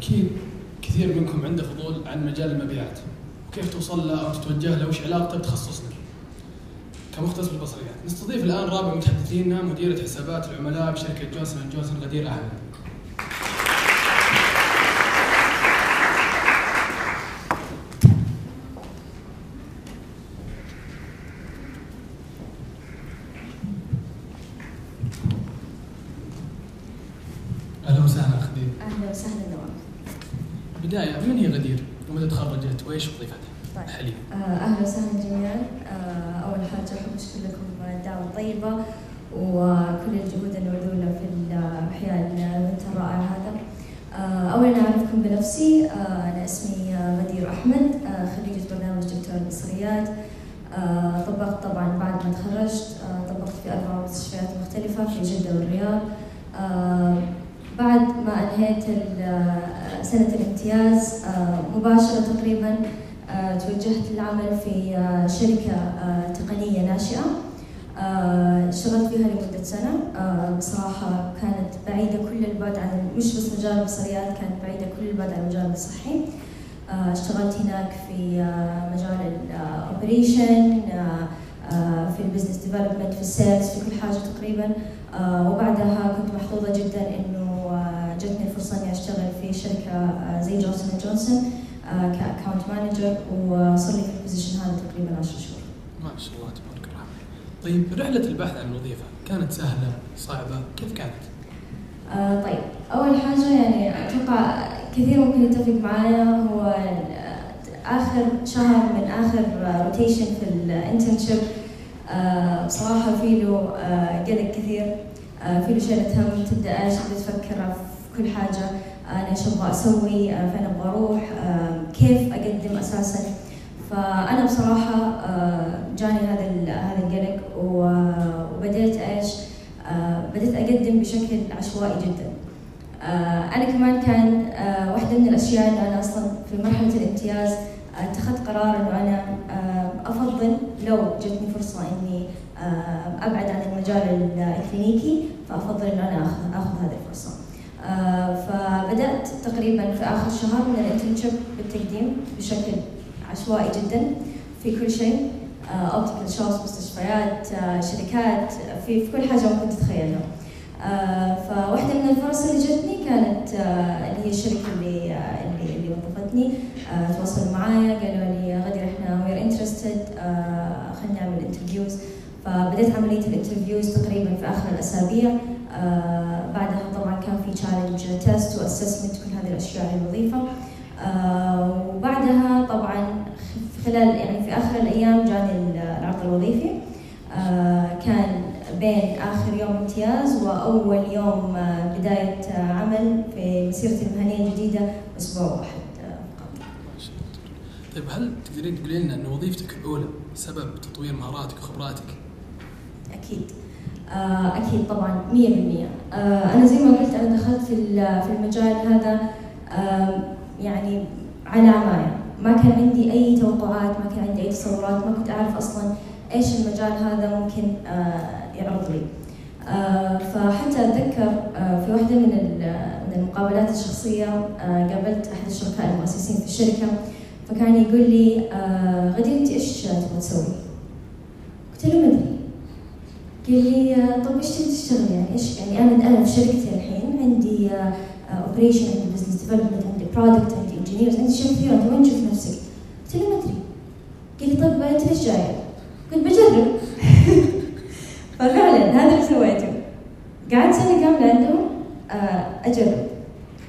أكيد كثير منكم عنده فضول عن مجال المبيعات. وكيف توصل له أو تتوجه له؟ وش علاقته بتخصصنا؟ كمختص بالبصريات. نستضيف الآن رابع متحدثينا مديرة حسابات العملاء بشركة جونسون جونسون غدير أحمد أهلا وسهلا خدير أهلا وسهلا نواف بدايه من هي غدير ومتى تخرجت وايش وظيفتها طيب حاليا آه، أهلا وسهلا جميعا آه، اول حاجة احب اشكر لكم الدعوه الطيبه وكل الجهود المبذوله في احياء الايفنت الرائع هذا آه، اولا اعرفكم بنفسي آه، أنا اسمي آه، غدير احمد آه، خريجه دكتور البصريات آه، طبقت طبعا بعد ما تخرجت آه، طبقت في أربع مستشفيات مختلفة في جدة والرياض. آه، بعد ما آه، سنة الامتياز مباشرة تقريبا توجهت للعمل في شركة تقنية ناشئة. اشتغلت فيها لمدة سنة. بصراحة كانت بعيدة كل البعد عن مش بس مجال البصريات كانت بعيدة كل البعد عن المجال الصحي. اشتغلت هناك في آه، مجال الاوبريشن في ال business development في ال sales في كل حاجة تقريبا. آه، وبعدها كنت محظوظة جدا إنه آه، جتني الفرصة إني أشتغل في شركة آه، زي Johnson Johnson ك account manager وصار لي في ال position هذا تقريبا 10 شهور. ما شاء الله تبارك الرحمن. طيب رحلة البحث عن الوظيفة كانت سهلة صعبة كيف كانت؟ آه طيب أول حاجة يعني أتوقع كثير ممكن يتفق معايا. هو آخر شهر من آخر rotation في ال internship آه بصراحة في له آه قلق كثير. آه في له شيله هم تبدأ إيش؟ تفكر في كل حاجة. أنا إيش أبغى أسوي؟ فين أبغى أروح؟ كيف أقدم أساسا؟ فأنا بصراحة جاني هذا هذا القلق وبديت إيش؟ بديت أقدم بشكل عشوائي جدا. آه، أنا كمان كان آه، واحدة من الأشياء اللي أنا أصلا في مرحلة الامتياز آه، اتخذت قرار إنه أنا آه، أفضل لو جتني فرصة إني آه، أبعد عن المجال الكلينيكي فأفضل إنه أنا آخذ آخذ هذه الفرصة. آه، فبدأت تقريبا في آخر شهر من ال internship بالتقديم بشكل عشوائي جدا في كل شيء optical shops مستشفيات شركات في في كل حاجة ممكن تتخيلها. آه، فواحدة من الفرص اللي جتني كانت آه، اللي هي الشركة اللي آه، اللي اللي وظفتني. تواصلوا معايا قالوا لي غدير إحنا we're interested خلينا نعمل interviews فبديت عملية ال interviews تقريبا في آخر الأسابيع. آه، بعدها طبعا كان في challenge test و assessment كل هذه الأشياء للوظيفه آه، وبعدها طبعا خلال يعني في آخر الأيام جاني العرض الوظيفي. كان بين آخر يوم امتياز وأول يوم آه، بداية آه، عمل في مسيرتي المهنية الجديدة أسبوع واحد آه، فقط. طيب هل تقدرين تقولين لنا إن وظيفتك الأولى سبب تطوير مهاراتك وخبراتك؟ أكيد. آه، أكيد طبعا 100% آه، أنا زي ما قلت أنا دخلت في ال- في المجال هذا يعني على عمايه ما كان عندي أي توقعات ما كان عندي أي تصورات ما كنت أعرف أصلا إيش المجال هذا ممكن لي آه، فحتى أتذكر آه، في واحدة من ال- من المقابلات الشخصية آه، قابلت أحد الشركاء المؤسسين في الشركة فكان يقول لي غدير أنت إيش تبغى تسوي؟ قلت له ما أدري قال لي طب إيش تبي تشتغل يعني إيش يعني أنا أنا في شركتي الحين عندي operation عندي business development عندي product عندي engineers عندي اشياء كثيره أنت وين تشوف نفسك؟ قلت له ما أدري قال لي طب انت ليش جاية؟ قلت بجرب ففعلا هذا اللي سويته. قعدت سنة كاملة عندهم آه، أجرب.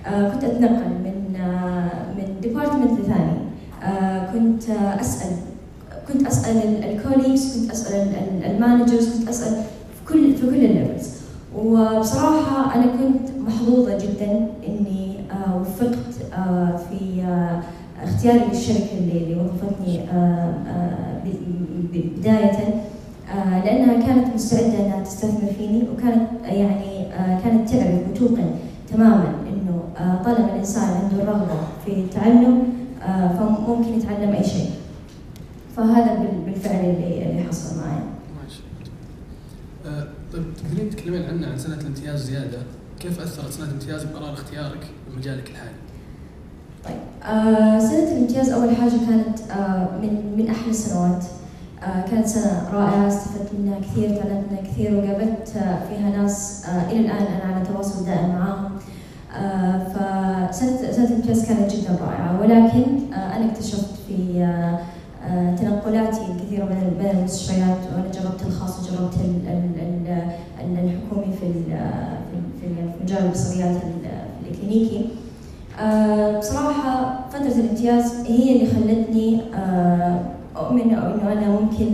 آه، كنت أتنقل من آه، من department لثاني. كنت أسأل. كنت أسأل ال colleagues كنت أسأل ال managers كنت أسأل في كل في كل ال levels وبصراحة أنا كنت محظوظة جدا آه، وفقت في اختياري للشركة اللي وظفتني آه، كانت مستعدة أنها تستثمر فيني وكانت يعني آه، كانت تعرف وتوقن تماما إنه آه، طالما الإنسان عنده الرغبة في التعلم آه، فممكن يتعلم أي شيء. فهذا بال- بالفعل اللي اللي حصل معي. آه، طيب تقدرين تتكلمين عنا عن سنة الامتياز زيادة؟ كيف أثرت سنة الامتياز بقرار اختيارك بمجالك الحالي؟ طيب آه سنة الامتياز أول حاجة كانت آه من من أحلى السنوات. كانت سنة رائعة استفدت منها كثير تعلمت منها كثير وقابلت آه فيها ناس آه إلى الآن أنا على تواصل دائم معاهم. آه فسنة سنة الامتياز كانت جدا رائعة. ولكن آه أنا اكتشفت في آه آه تنقلاتي الكثيرة بين بين المستشفيات وأنا جربت الخاص وجربت ال- ال- ال- الحكومي في في مجال البصريات ال- الكلينيكي. آه، بصراحة فترة الامتياز هي اللي خلتني أؤمن أو إنه أنا ممكن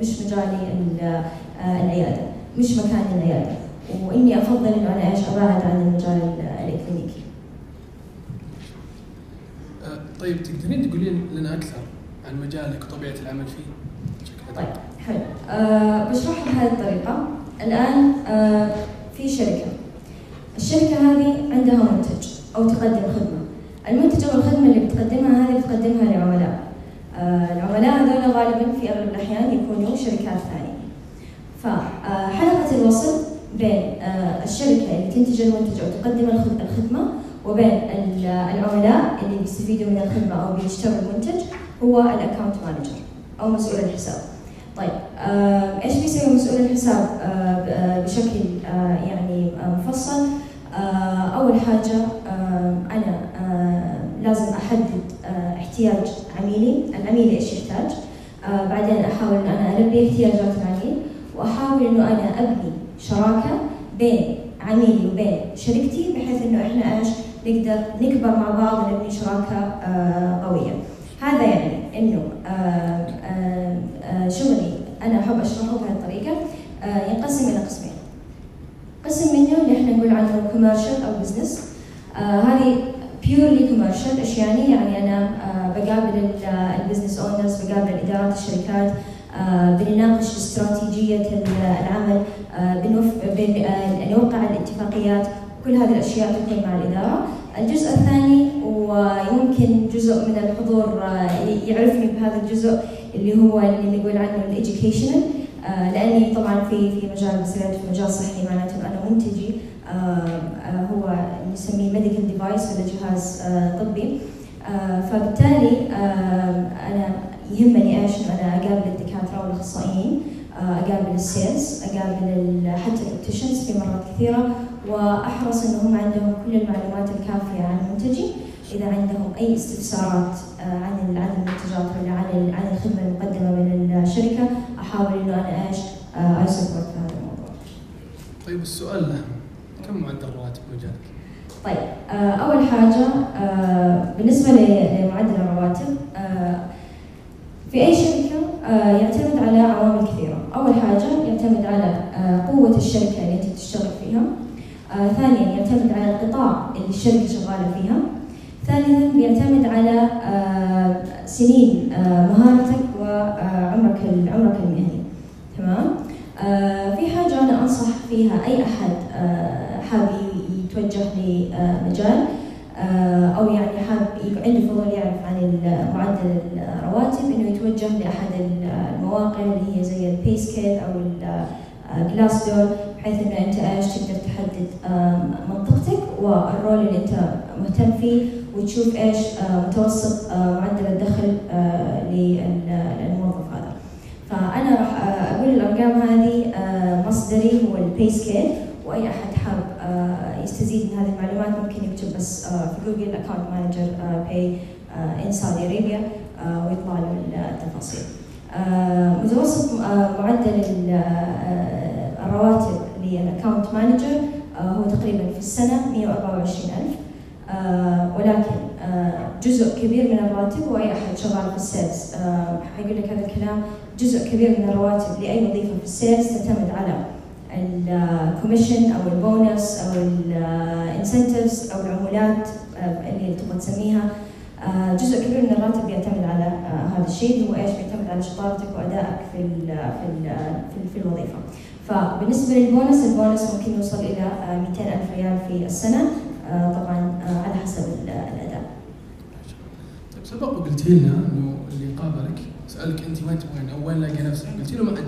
مش مجالي ال- آه، العيادة مش مكاني العيادة. وإني أفضل إنه أنا إيش أبعد عن المجال ال- الكلينيكي آه، طيب تقدرين تقولين لنا أكثر عن مجالك وطبيعة العمل فيه؟ طيب. حلو. آه بشرح بهذه الطريقة. الآن آه في شركة. الشركة هذه عندها منتج أو تقدم خدمة. المنتج أو الخدمة اللي بتقدمها هذه بتقدمها لعملاء. العملاء هذول غالبا في أغلب الأحيان يكونوا شركات ثانية فحلقة الوصل بين آه الشركة اللي تنتج المنتج أو تقدم الخد- الخدمة وبين ال- العملاء اللي بيستفيدوا من الخدمة أو بيشتروا المنتج هو ال account manager أو مسؤول الحساب. طيب آه، إيش بيسوي مسؤول الحساب آه، آه، بشكل آه، يعني آه، مفصل؟ آه، أول حاجة آه، أنا آه، لازم أحدد آه، احتياج عميلي، العميل إيش يحتاج؟ آه، بعدين أحاول أن أنا ألبي احتياجات العميل وأحاول إنه أنا أبني شراكة بين عميلي وبين شركتي بحيث إنه إحنا إيش نقدر نكبر مع بعض ونبني شراكة آه، قوية. هذا يعني إنه آه، شغلي أنا أحب أشرحه بهذه الطريقة ينقسم إلى قسمين. قسم منه اللي إحنا نقول عنه commercial أو business هذه purely commercial إيش يعني؟ يعني أنا آه، بقابل ال business owners بقابل ادارات الشركات آه، بنناقش استراتيجية ال- العمل آه، بنوف- بن- آه، نوقع الاتفاقيات. كل هذه الأشياء تكون مع الإدارة. الجزء الثاني ويمكن جزء من الحضور آه، يعرفني بهذا الجزء اللي هو اللي نقول عنه ال educational لأني طبعا في في مجال في مجال صحي معناته أنا منتجي. آه، آه، هو نسميه medical device ولا جهاز آه، طبي آه، فبالتالي آه، أنا يهمني إيش أنا أقابل الدكاترة والأخصائيين أقابل ال sales أقابل حتى ال opticians في مرات كثيرة وأحرص إنهم عندهم كل المعلومات الكافية عن منتجي إذا عندهم أي استفسارات عن عن المنتجات ولا عن عن الخدمة المقدمة من الشركة أحاول إنه أنا إيش اي في هذا الموضوع. طيب السؤال الاهم كم معدل رواتب مجالك؟ طيب آه، أول حاجة آه، بالنسبة لمعدل الرواتب آه، في أي شركة يعتمد على عوامل كثيرة. أول حاجة يعتمد على قوة الشركة اللي انت تشتغل فيها. ثانيا يعتمد على القطاع اللي الشركة شغالة فيها. ثالثا بيعتمد على سنين مهارتك وعمرك عمرك المهني. تمام؟ في حاجة أنا أنصح فيها أي أحد آه، يتوجه لمجال آه، أو يعني حاب عنده فضول يعرف عن معدل الرواتب إنه يتوجه لأحد المواقع اللي هي زي ال PayScale أو ال Glassdoor بحيث إنه أنت إيش تقدر تحدد منطقتك وال role اللي أنت مهتم فيه وتشوف إيش آه، متوسط آه، معدل الدخل آه، للموظف هذا. فأنا راح آه، أقول الأرقام هذه آه، مصدري هو ال PayScale وأي أحد حاب آه، يستزيد من هذه المعلومات. ممكن يكتب بس آه، في جوجل account manager pay in Saudi Arabia ويطلع له التفاصيل. آه، متوسط آه، معدل ال- آه، الرواتب لل account manager هو تقريبا في السنة 124000 آه، ولكن آه، جزء كبير من الراتب وأي أحد شغال في ال sales. آه، حيقول لك هذا الكلام جزء كبير من الرواتب لأي وظيفة في ال sales تعتمد على ال commission أو البونس أو ال incentives أو العمولات آه، اللي تبغى تسميها آه، جزء كبير من الراتب بيعتمد على آه، هذا الشيء هو إيش بيعتمد على شطارتك وأدائك في ال في ال في, في الوظيفة. فبالنسبة لل bonus ال bonus ممكن يوصل إلى آه، 200 ألف ريال في السنة طبعا على حسب ال- الأداء. طيب سبق وقلت لنا إنه اللي قابلك سألك أنت وين تبغين أو وين لاقي نفسك؟ قلت له ما أدري.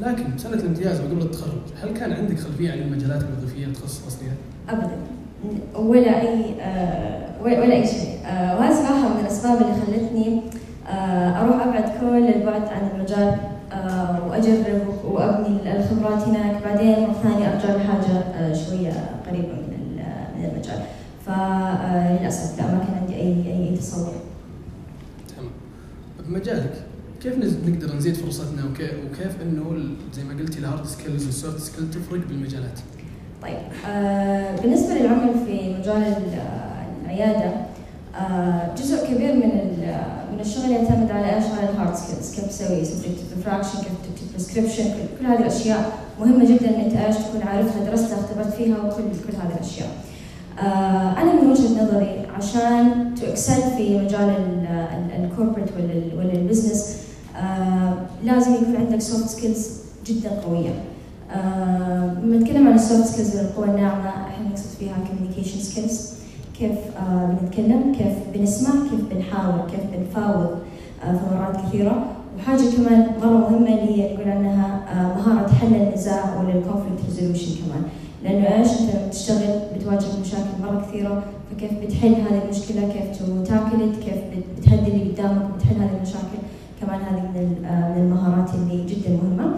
لكن سنة الامتياز وقبل التخرج هل كان عندك خلفية عن المجالات الوظيفية تخصص اصليات؟ ابدا. ولا أي آه، ولا أي شيء. آه، وهذه صراحة من الأسباب اللي خلتني آه، أروح أبعد كل البعد عن المجال آه، وأجرب وأبني الخبرات هناك. بعدين مرة ثانية أرجع لحاجه شوية قريبة من من المجال. فللاسف لا ما كان عندي اي أي تصور. تمام. بمجالك كيف نقدر نزيد فرصتنا وكيف, إنه زي ما قلتي ال hard skills وال soft skills تفرق بالمجالات؟ طيب آه بالنسبة للعمل في مجال العيادة آه جزء كبير من من الشغل يعتمد على إيش؟ على ال hard skills، كيف تسوي subjective refraction، كيف تكتب prescription، كل, هذه الأشياء مهمة جدا ان انت إيش تكون عارفها درستها اختبرت فيها وكل كل هذه الأشياء. آه أنا من وجهة نظري عشان to excel في مجال ال corporate ولا ال business آه لازم يكون عندك soft skills جدا قوية. آه لما نتكلم عن ال soft skills والقوة الناعمة إحنا نقصد فيها communication skills كيف آه بنتكلم كيف بنسمع كيف بنحاور كيف بنفاوض آه في مرات كثيرة. وحاجة كمان مرة مهمة اللي هي نقول عنها آه مهارة حل النزاع ولا ال conflict resolution كمان. لأنه إيش؟ أنت لما تشتغل بتواجه مشاكل مرة كثيرة فكيف بتحل هذه المشكلة؟ كيف تتكلم كيف بتهدي اللي قدامك بتحل هذه المشاكل؟ كمان هذه من من المهارات اللي جدا مهمة.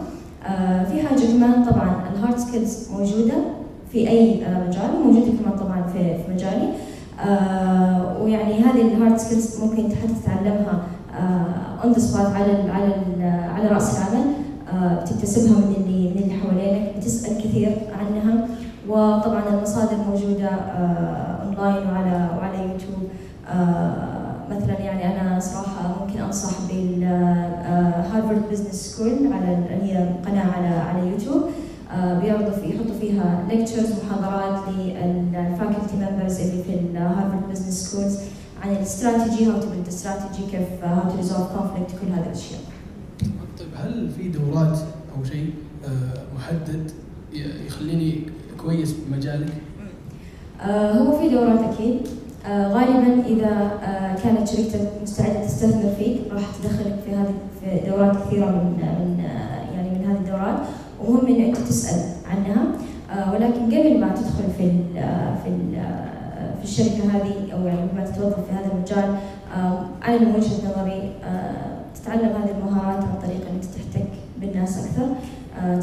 آه في حاجة كمان طبعا ال hard skills موجودة في أي آه مجال موجودة كمان طبعا في, مجالي. آه ويعني هذه ال hard skills ممكن حتى تتعلمها on the spot على على على رأس العمل. آه بتكتسبها من اللي من اللي حوالينك بتسأل كثير عنها. وطبعا المصادر موجودة اونلاين وعلى وعلى يوتيوب. مثلا يعني أنا صراحة انصح بال Harvard Business School على هي قناة على على يوتيوب بيعرضوا في يحطوا فيها lectures محاضرات لل faculty members اللي في ال Harvard Business Schools عن ال strategy how to build strategy كيف how to resolve conflict كل هذه الأشياء. طيب هل في دورات أو شيء محدد يخليني كويس بمجالك؟ هو في دورات أكيد آه غالبا إذا آه كانت شركتك مستعدة تستثمر فيك راح تدخلك في هذه في دورات كثيرة من من آه يعني من هذه الدورات. ومهم انه انت تسأل عنها. ولكن قبل ما تدخل في ال في ال في الشركة هذه أو يعني ما تتوظف في هذا المجال أنا من وجهة نظري تتعلم هذه المهارات عن طريق إنك تحتك بالناس أكثر.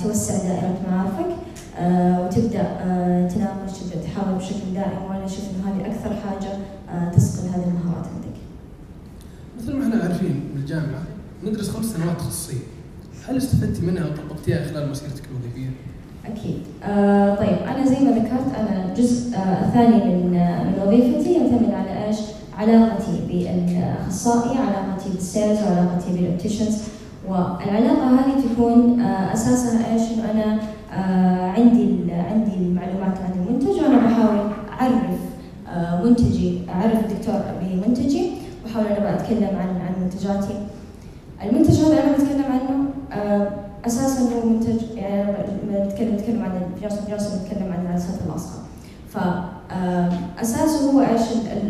توسع دائرة معارفك. آه وتبدأ آه تناقش تبدا تحاول بشكل دائم وأنا أشوف إنه هذه أكثر حاجة آه تسقل هذه المهارات عندك. مثل ما إحنا عارفين بالجامعة ندرس خمس سنوات تخصصية. هل استفدتي منها وطبقتيها خلال مسيرتك الوظيفية؟ أكيد. آه طيب أنا زي ما ذكرت أنا جزء آه ثاني من آه من وظيفتي يعتمد على إيش؟ علاقتي بالاخصائي، علاقتي بال sales وعلاقتي بال opticians والعلاقة هذه تكون آه أساسها إيش؟ إنه أنا آه عندي عندي المعلومات عن المنتج وأنا بحاول أعرف آه منتجي أعرف الدكتور بمنتجي وأحاول أنا أتكلم عن عن منتجاتي. المنتج هذا أنا بتكلم عنه آه أساسا هو منتج يعني أنا بتكلم بتكلم عن جونسون جونسون بتكلم عن عدسات لاصقة. ف أساسه هو إيش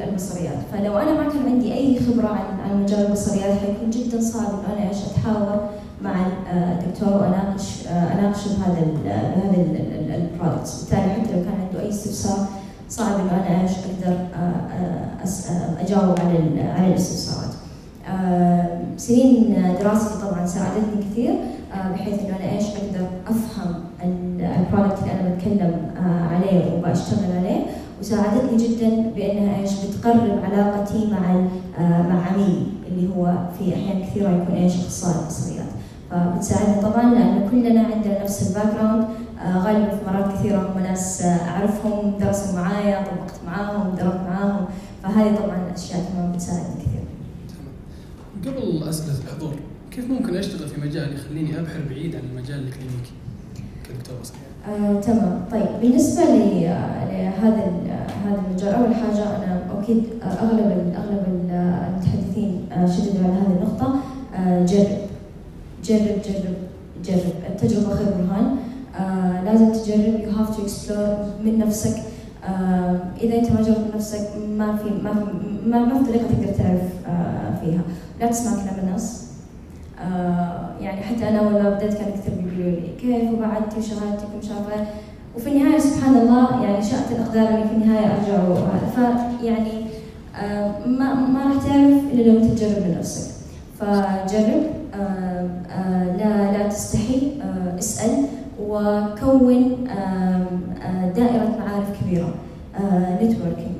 البصريات، فلو أنا ما كان عندي أي خبرة عن عن مجال البصريات حيكون جدا صعب إنه أنا إيش أتحاور مع الدكتور وأناقش أناقشه بهذا بهذا ال products، بالتالي حتى لو كان عنده أي استفسار صعب إنه أنا إيش أقدر أجاوب على على الاستفسارات. سنين دراستي طبعا ساعدتني كثير بحيث إنه أنا إيش أقدر أفهم ال product اللي أنا بتكلم عليه وبشتغل عليه. وساعدتني جدا بأنها إيش بتقرب علاقتي مع مع عميلي اللي هو في أحيان كثيرة يكون إيش أخصائي بصريات فبتساعدني طبعا لأن كلنا عندنا نفس ال background غالبا في مرات كثيرة هم ناس أعرفهم درسوا معايا طبقت معاهم دربت معاهم فهذه طبعا أشياء كمان بتساعدني كثير. تمام. قبل أسئلة الحضور كيف ممكن أشتغل في مجال يخليني أبحر بعيد عن المجال ال clinical كدكتور بصري؟ آه، تمام طيب بالنسبة لهذا هذا المجال أول حاجة أنا أكيد اغلب اغلب المتحدثين شددوا على هذه النقطه آه، جرب جرب جرب جرب التجربه خير برهان آه، لازم تجرب you have to explore من نفسك آه، إذا أنت ما جربت نفسك ما في ما في ما, ما في طريقة تقدر تعرف آه، فيها. لا تسمع كلام الناس. آه، يعني حتى أنا اول ما بديت كان كثير بيقولوا لي كيف وبعدتي وشغلتك ومش عارفة وفي النهاية سبحان الله يعني شاءت الأقدار اني في النهاية أرجع فيعني ما ما راح تعرف إلا لو تجرب بنفسك فجرب. آه، آه، لا لا تستحي. اسأل. وكون آه، دائرة معارف كبيرة. networking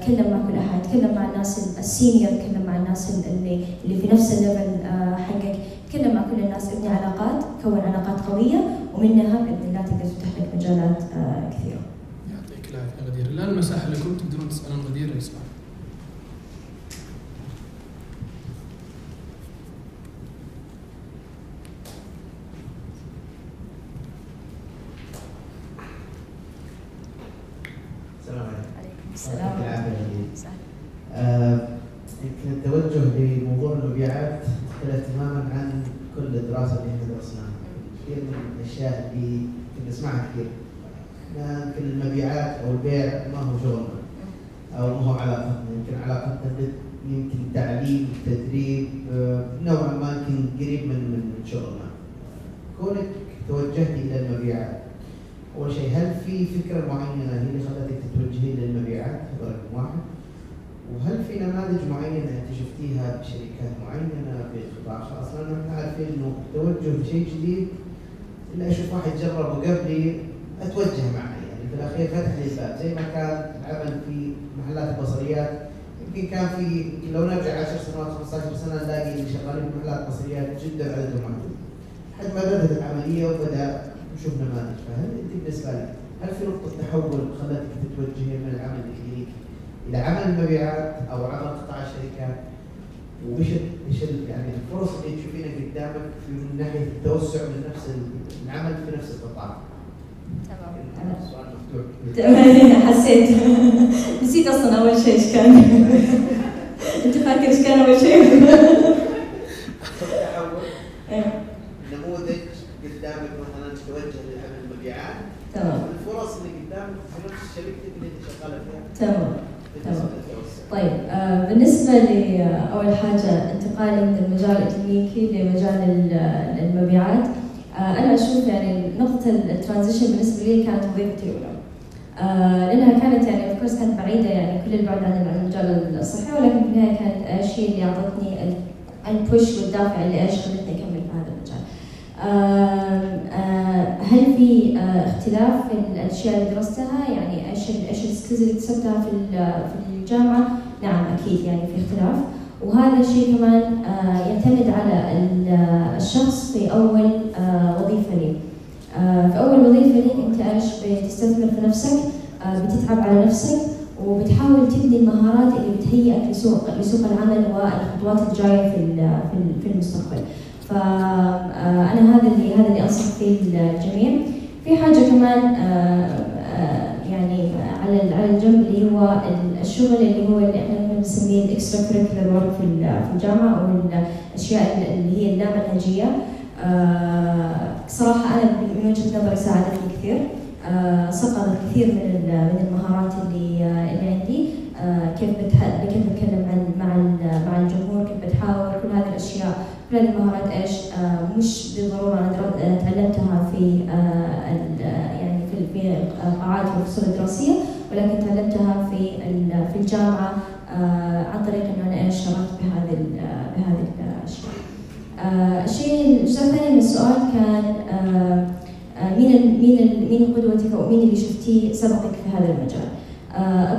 تكلم مع كل أحد. تكلم مع الناس ال senior تكلم مع الناس اللي اللي في نفس ال level آه، حقك. تكلم مع كل الناس. ابني علاقات. كون علاقات قوية. ومنها بإذن الله تقدر تفتح لك مجالات آه، كثيرة. يعطيك العافية غدير. الان مساحه لكم تقدرون تسألون غدير اي سؤال السلام عليكم. عليكم يعطيك العافية غدير. سهل. آه، يمكن التوجه لموضوع المبيعات مختلف تماما عن كل الدراسه اللي إحنا درسناها. كثير من الاشياء اللي كنا نسمعها كثير. إحنا يمكن المبيعات أو البيع ما هو شغلنا أو ما هو علاقتنا، يمكن علاقتنا بال- يمكن تعليم، تدريب، آه، نوعا ما يمكن قريب من من شغلنا. كونك توجهت إلى المبيعات اول شيء هل في فكره معينه هي اللي خلتك تتوجهين للمبيعات؟ هذا رقم واحد. وهل في نماذج معينه انت شفتيها بشركات معينة في قطاع خاص؟ لأنه إحنا عارفين انه التوجه لشيء جديد إلا أشوف واحد جربه قبلي أتوجه معه يعني في الأخير فتح لي الباب زي ما كان العمل في محلات البصريات يمكن كان في لو نرجع 10 سنوات 15 سنة نلاقي اللي شغالين في محلات بصريات جدا عددهم محدود. لحد ما بدأت العملية وبدأ نشوف نماذج فهل أنت بالنسبة لك هل في نقطة تحول خلتك تتوجهي من العمل الكلينيكي إلى عمل المبيعات أو عمل قطاع الشركات إيش ال- يعني الفرص اللي تشوفينها قدامك في من ناحية التوسع من نفس ال- العمل في نفس القطاع؟ تمام. السؤال مفتوح تمام. حسيت. نسيت أصلا أول شيء إيش كان. أنت فاكر إيش كان أول شيء؟ تحول إيه، نموذج قدامك مثلا تتوجه لعمل المبيعات تمام الفرص اللي قدامك في نفس شركتك اللي انت شغاله فيها تمام بالنسبة تمام. للتوسع. طيب آه، بالنسبة لأول حاجة انتقالي من المجال الإكلينيكي لمجال ال- المبيعات آه، أنا أشوف يعني نقطة ال transition بالنسبة لي كانت وظيفتي الأولى آه، لأنها كانت يعني off كانت بعيدة يعني كل البعد عن المجال الصحي ولكن في النهاية كانت الشيء اللي أعطتني ال- ال push والدافع اللي إيش خلتني أكمل في هذا المجال. آه، هل في اختلاف في الأشياء اللي درستها يعني إيش إيش ال skills اللي اكتسبتها في الجامعة؟ نعم أكيد يعني في اختلاف وهذا الشيء كمان آه، يعتمد على ال- الشخص في أول آه، وظيفة لي. آه، في أول وظيفة لي أنت إيش بتستثمر في نفسك بتتعب على نفسك وبتحاول تبني المهارات اللي بتهيئك لسوق لسوق العمل والخطوات الجاية في في ال- في المستقبل. فأنا هذا اللي هذا اللي أنصح فيه الجميع. في حاجة كمان يعني على على الجنب اللي هو ال- الشغل اللي هو اللي إحنا بنسميه الاكسترا كريكولر في ال- في الجامعة أو الأشياء اللي هي اللامنهجية. آه، صراحة أنا من وجهة نظري ساعدتني كثير. آه، صقلت كثير من من المهارات اللي آه، اللي عندي آه، كيف كيف بتكلم عن مع مع الجمهور كيف بتحاور كل هذه الأشياء كل هذه المهارات إيش آه، مش بالضرورة أنا آه، تعلمتها في آه، آه، يعني في القاعات والفصول الدراسية ولكن تعلمتها في في الجامعة آه، عن طريق إنه أنا إيش شاركت بهذه آه، بهذه الاشياء. آه، الشيء الثاني من السؤال كان مين مين مين قدوتك أو مين اللي شفتيه سبقك في هذا المجال؟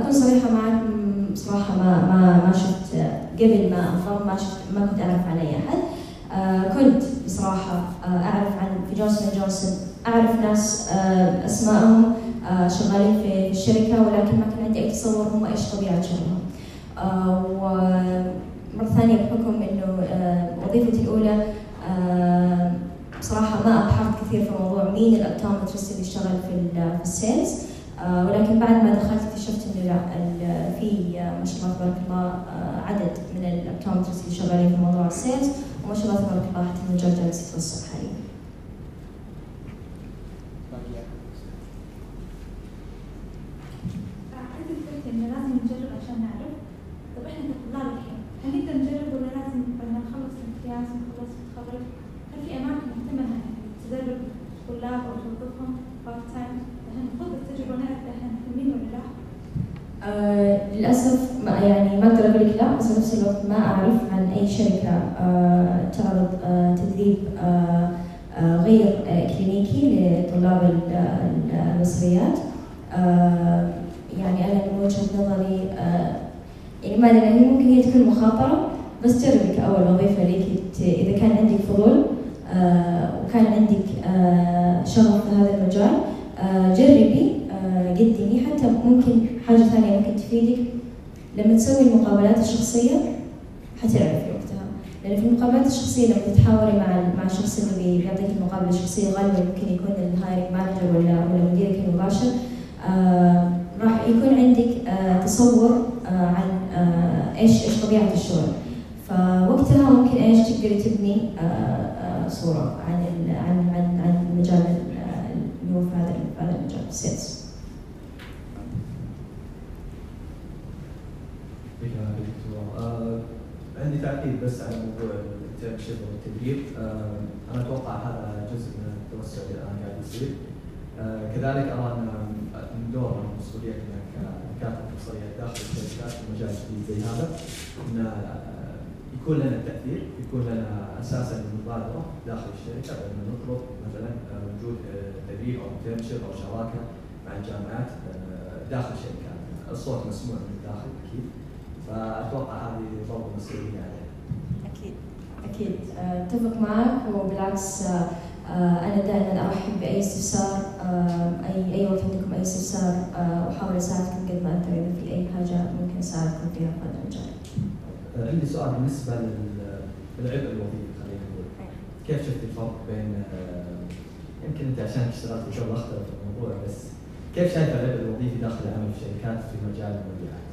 أكون صريحة معك بصراحه ما ما ما شفت قبل ما انضم ما شفت ما كنت أعرف عن أي أحد كنت بصراحة أعرف عن في جونسون جونسون أعرف ناس أسمائهم شغالين في الشركة ولكن ما كان عندي أي تصور هم إيش طبيعه شغلهم آه، ومرة ثانية بحكم إنه آه، وظيفتي الأولى آه، بصراحة ما أبحث كثير في موضوع مين ال optometrist اللي يشتغل في ال- في sales. آه، ولكن بعد ما دخلت اكتشفت إنه لا في آه، ما شاء الله تبارك الله آه، عدد من ال optometrist اللي شغالين في موضوع ال sales. وما شاء الله تبارك الله حتى المجال جالس يتوسع حاليا. آه، للأسف ما يعني ما أقدر أقول لك لا بس نفس الوقت ما أعرف عن أي شركة آه، تعرض آه، تدريب آه، آه، غير آه، كلينيكي لطلاب ال- ال- البصريات آه، يعني أنا من وجهه نظري آه، يعني ما ادري هي ممكن هي تكون بس جربي كاول وظيفة لك إذا كان عندك فضول آه، وكان عندك آه، شغف في هذا المجال آه، جربي قدمي. حتى ممكن حاجة ثانية ممكن تفيدك لما تسوي المقابلات الشخصية حتعرفي وقتها. لأن في المقابلات الشخصية لما تتحاوري مع مع الشخص اللي بي- بيعطيك المقابلة الشخصية غالبا ممكن يكون ال hiring manager ولا ولا مديرك المباشر. راح يكون عندك تصور عن إيش إيش طبيعة الشغل. فوقتها ممكن إيش تقدري تبني آه، آه، صوره عن عن عن عن المجال ال- اللي هو في هذا هذا المجال ال sales. آه، عندي تعقيب بس على موضوع ال internship والتدريب آه، أنا أتوقع هذا جزء من التوسع اللي الان قاعد يصير آه، كذلك ارى ان من دورنا ومسؤوليتنا كأخصائي بصريات داخل الشركات في مجال جديد زي هذا ان آه، يكون لنا تأثير يكون لنا أساسا المبادره داخل الشركة بأن نطلب مثلا آه، وجود آه، تدريب أو انترنشيب أو شراكة مع الجامعات آه، داخل الشركات الصوت مسموع من الداخل أكيد فأتوقع هذه برضه مسؤولية علينا. أكيد أكيد أتفق معك وبالعكس أنا دائما أرحب بأي استفسار أي أي وقت عندكم أي استفسار وأحاول أساعدكم قد ما أقدر إذا في أي حاجة ممكن أساعدكم فيها في هذا المجال. آه، عندي سؤال بالنسبة لل- للعبء الوظيفي خلينا نقول. كيف شفت الفرق بين آه، يمكن أنت عشان اشتغلت في شغل اختلف الموضوع بس كيف شايف العبء الوظيفي داخل العمل في شركات في مجال المبيعات؟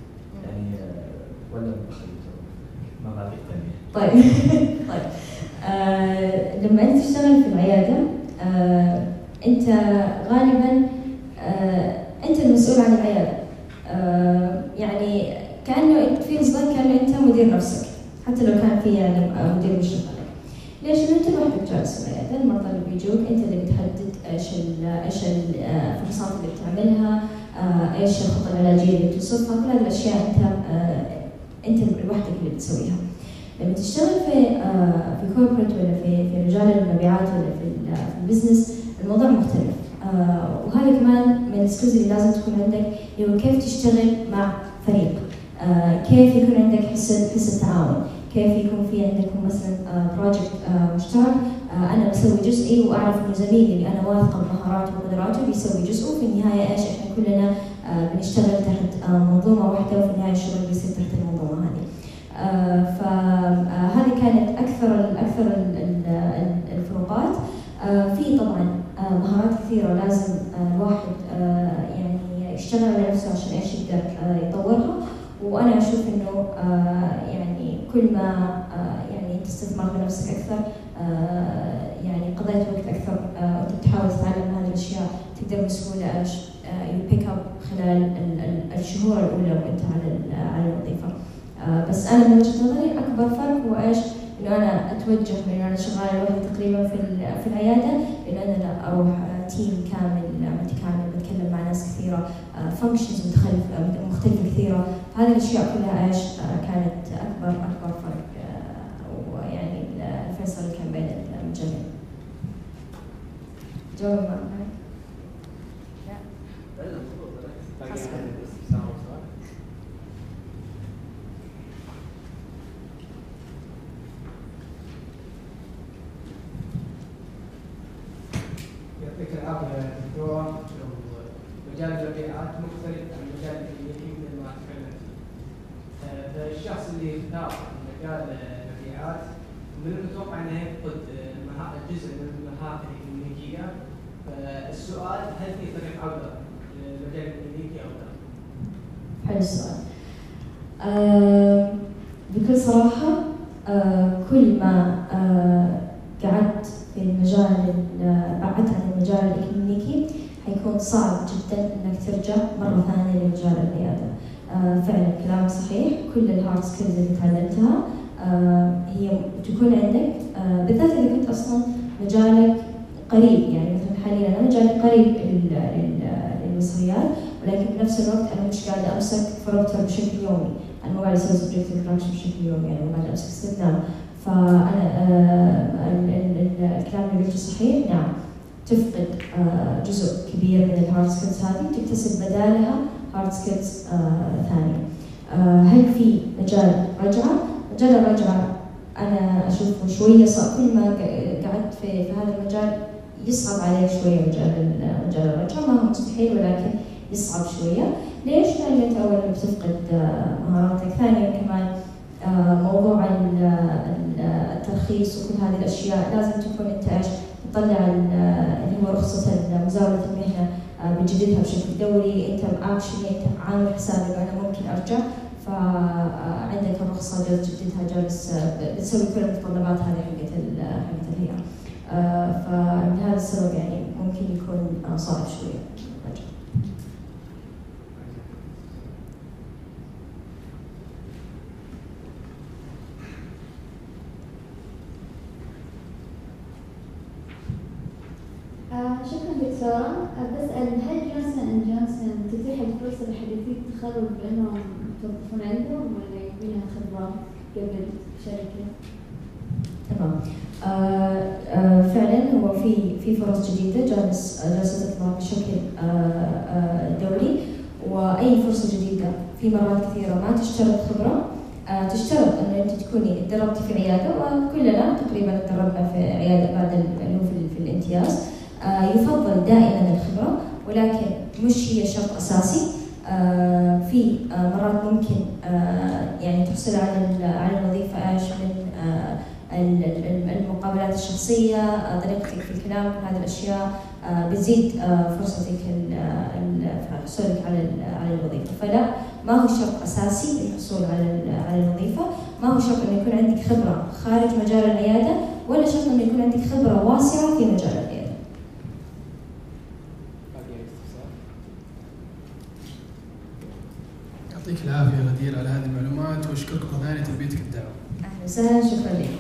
يعني آه، ولا بخلي مبادئ ثانية؟ طيب طيب آه لما أنت تشتغل في العيادة آه أنت غالبا آه أنت المسؤول عن العيادة آه يعني كانه في اصدار كانه انت مدير نفسك حتى لو كان في يعني مدير عليك ليش؟ لأن أنت لوحدك جالس العيادة، المرضى اللي بيجوك أنت اللي بتحدد إيش إيش آه، الفحوصات اللي بتعملها، آه، إيش الخطة العلاجية اللي بتوصفها، كل هذه الأشياء أنت آه، أنت لوحدك اللي بتسويها. لما تشتغل في في corporate ولا في في مجال المبيعات ولا في ال- في ال business الموضوع مختلف وهذا كمان من ال skills اللي لازم تكون عندك هو كيف تشتغل مع فريق كيف يكون عندك حس حس التعاون؟ كيف يكون في عندكم مثلا project مشترك؟ آه، أنا بسوي جزئي وأعرف إنه زميلي اللي أنا واثقة بمهاراته وقدراته بيسوي جزءه وفي النهاية إيش؟ إحنا كلنا آه، بنشتغل تحت آه، منظومة واحدة وفي النهاية الشغل بيصير تحت المنظومة هذه. فهذه كانت أكثر ال أكثر ال- ال- ال- الفروقات آه، في طبعا آه، مهارات كثيره لازم آه، الواحد آه، يعني يشتغل على نفسه عشان إيش يقدر آه، يطورها وأنا أشوف انه آه، يعني كل ما آه، يعني بنفسك أكثر آه، يعني قضيت وقت أكثر آه، وانت تتعلم هذه الأشياء تقدر بسهولة you pick up خلال ال- ال- الشهور الأولى وأنت على ال- على الوظيفة آه، بس أنا من وجهة نظري اكبر فرق هو إيش؟ إنه أنا أتوجه من إنه أنا شغالة لوحدي تقريبا في في العيادة إنه أنا لا أروح آه، team كامل آه، متكامل بتكلم مع ناس كثيرة functions مختلفة كثيرة فهذه الأشياء كلها إيش؟ آه، كانت أكبر اكبر فرق آه، ويعني الفيصل اللي كان بين المجالين. جاوب معك. يعطيك العافية يا دكتور مجال المبيعات مختلف عن مجال الكلينيكي مثل ما تكلمت آه، فالشخص اللي يختار مجال المبيعات من المتوقع انه يفقد آه، مها- جزء من المهارات الكلينيكية فالسؤال هل في طريق عودة للمجال الكلينيكي أو لا؟ حلو السؤال. آه بكل صراحة آه كل ما آه قعدت في المجال ال- بعدت عن المجال الإكلينيكي حيكون صعب جدا إنك ترجع مرة ثانية لمجال العيادة. آه فعلا كلامك صحيح كل ال hard skills اللي تعلمتها آه هي تكون عندك آه بالذات إذا كنت أصلا مجالك قريب يعني مثلا حاليا أنا مجالي قريب لل- لل- للبصريات ولكن بنفس الوقت أنا مش قاعدة أمسك phoropter بشكل يومي. أنا مو قاعدة أسوي subjective refraction بشكل يومي يعني مو قاعدة أمسك استخدام. فأنا آه، ال- ال- ال- الكلام اللي قلته صحيح؟ نعم. تفقد جزء كبير من ال hard skills هذه تكتسب بدالها hard skills ثانية. هل في مجال رجعة؟ مجال الرجعة أنا أشوفه شوية صعب. كل ما قعدت في, في هذا المجال يصعب علي شوية مجال ال- مجال الرجعة. ما هو مستحيل ولكن يصعب شوية. ليش؟ لأن انت اولا بتفقد آه، مهاراتك؟ ثانيا كمان آه، موضوع ال- ال- الترخيص وكل هذه الأشياء لازم تكون أنت إيش؟ تطلع ال- اللي هو رخصة مزاوله المهنة. بتجددها بشكل دوري أنت اكشلي أنت عامل حسابك أنا ممكن أرجع. فعندك الرخصه جالس تجددها جالس بتسوي كل المتطلبات هذه حقت حقت الهيئة. آه، فلهذا السبب يعني ممكن يكون آه، صعب شوية الرجع. آه، شكرا دكتورة آه، بسأل هل جونسون اند جونسون تتيح الفرصة لحديثي التخرج بأنهم يتوظفون عندهم ولا يبينها خبرة قبل شركة؟ تمام. آه آه فعلا هو في في فرص جديدة جالس جالسه تطلع بشكل آه آه دوري وأي فرصة جديدة في مرات كثيرة ما تشترط خبرة. تشترط إنه أنت تكوني تدربتي في عيادة وكلنا تقريبا تدربنا في عيادة بعد في, الامتياز. يفضل دائما الخبرة ولكن مش هي شرط أساسي. في آه مرات ممكن آه يعني تحصل على على الوظيفة إيش من آه ال- ال- المقابلات الشخصية آه، طريقتك في الكلام كل هذه الأشياء آه، بتزيد آه، فرصتك حصولك على على الوظيفة. فلا ما هو شرط أساسي للحصول على على الوظيفة. ما هو شرط أنه يكون عندك خبرة خارج مجال العيادة ولا شرط أنه يكون عندك خبرة واسعة في مجال العيادة باقي أي استفسار؟ يعطيك العافية غدير على هذه المعلومات وأشكركم ثاني تلبيتك الدعوة. أهلا وسهلا شكرا لك.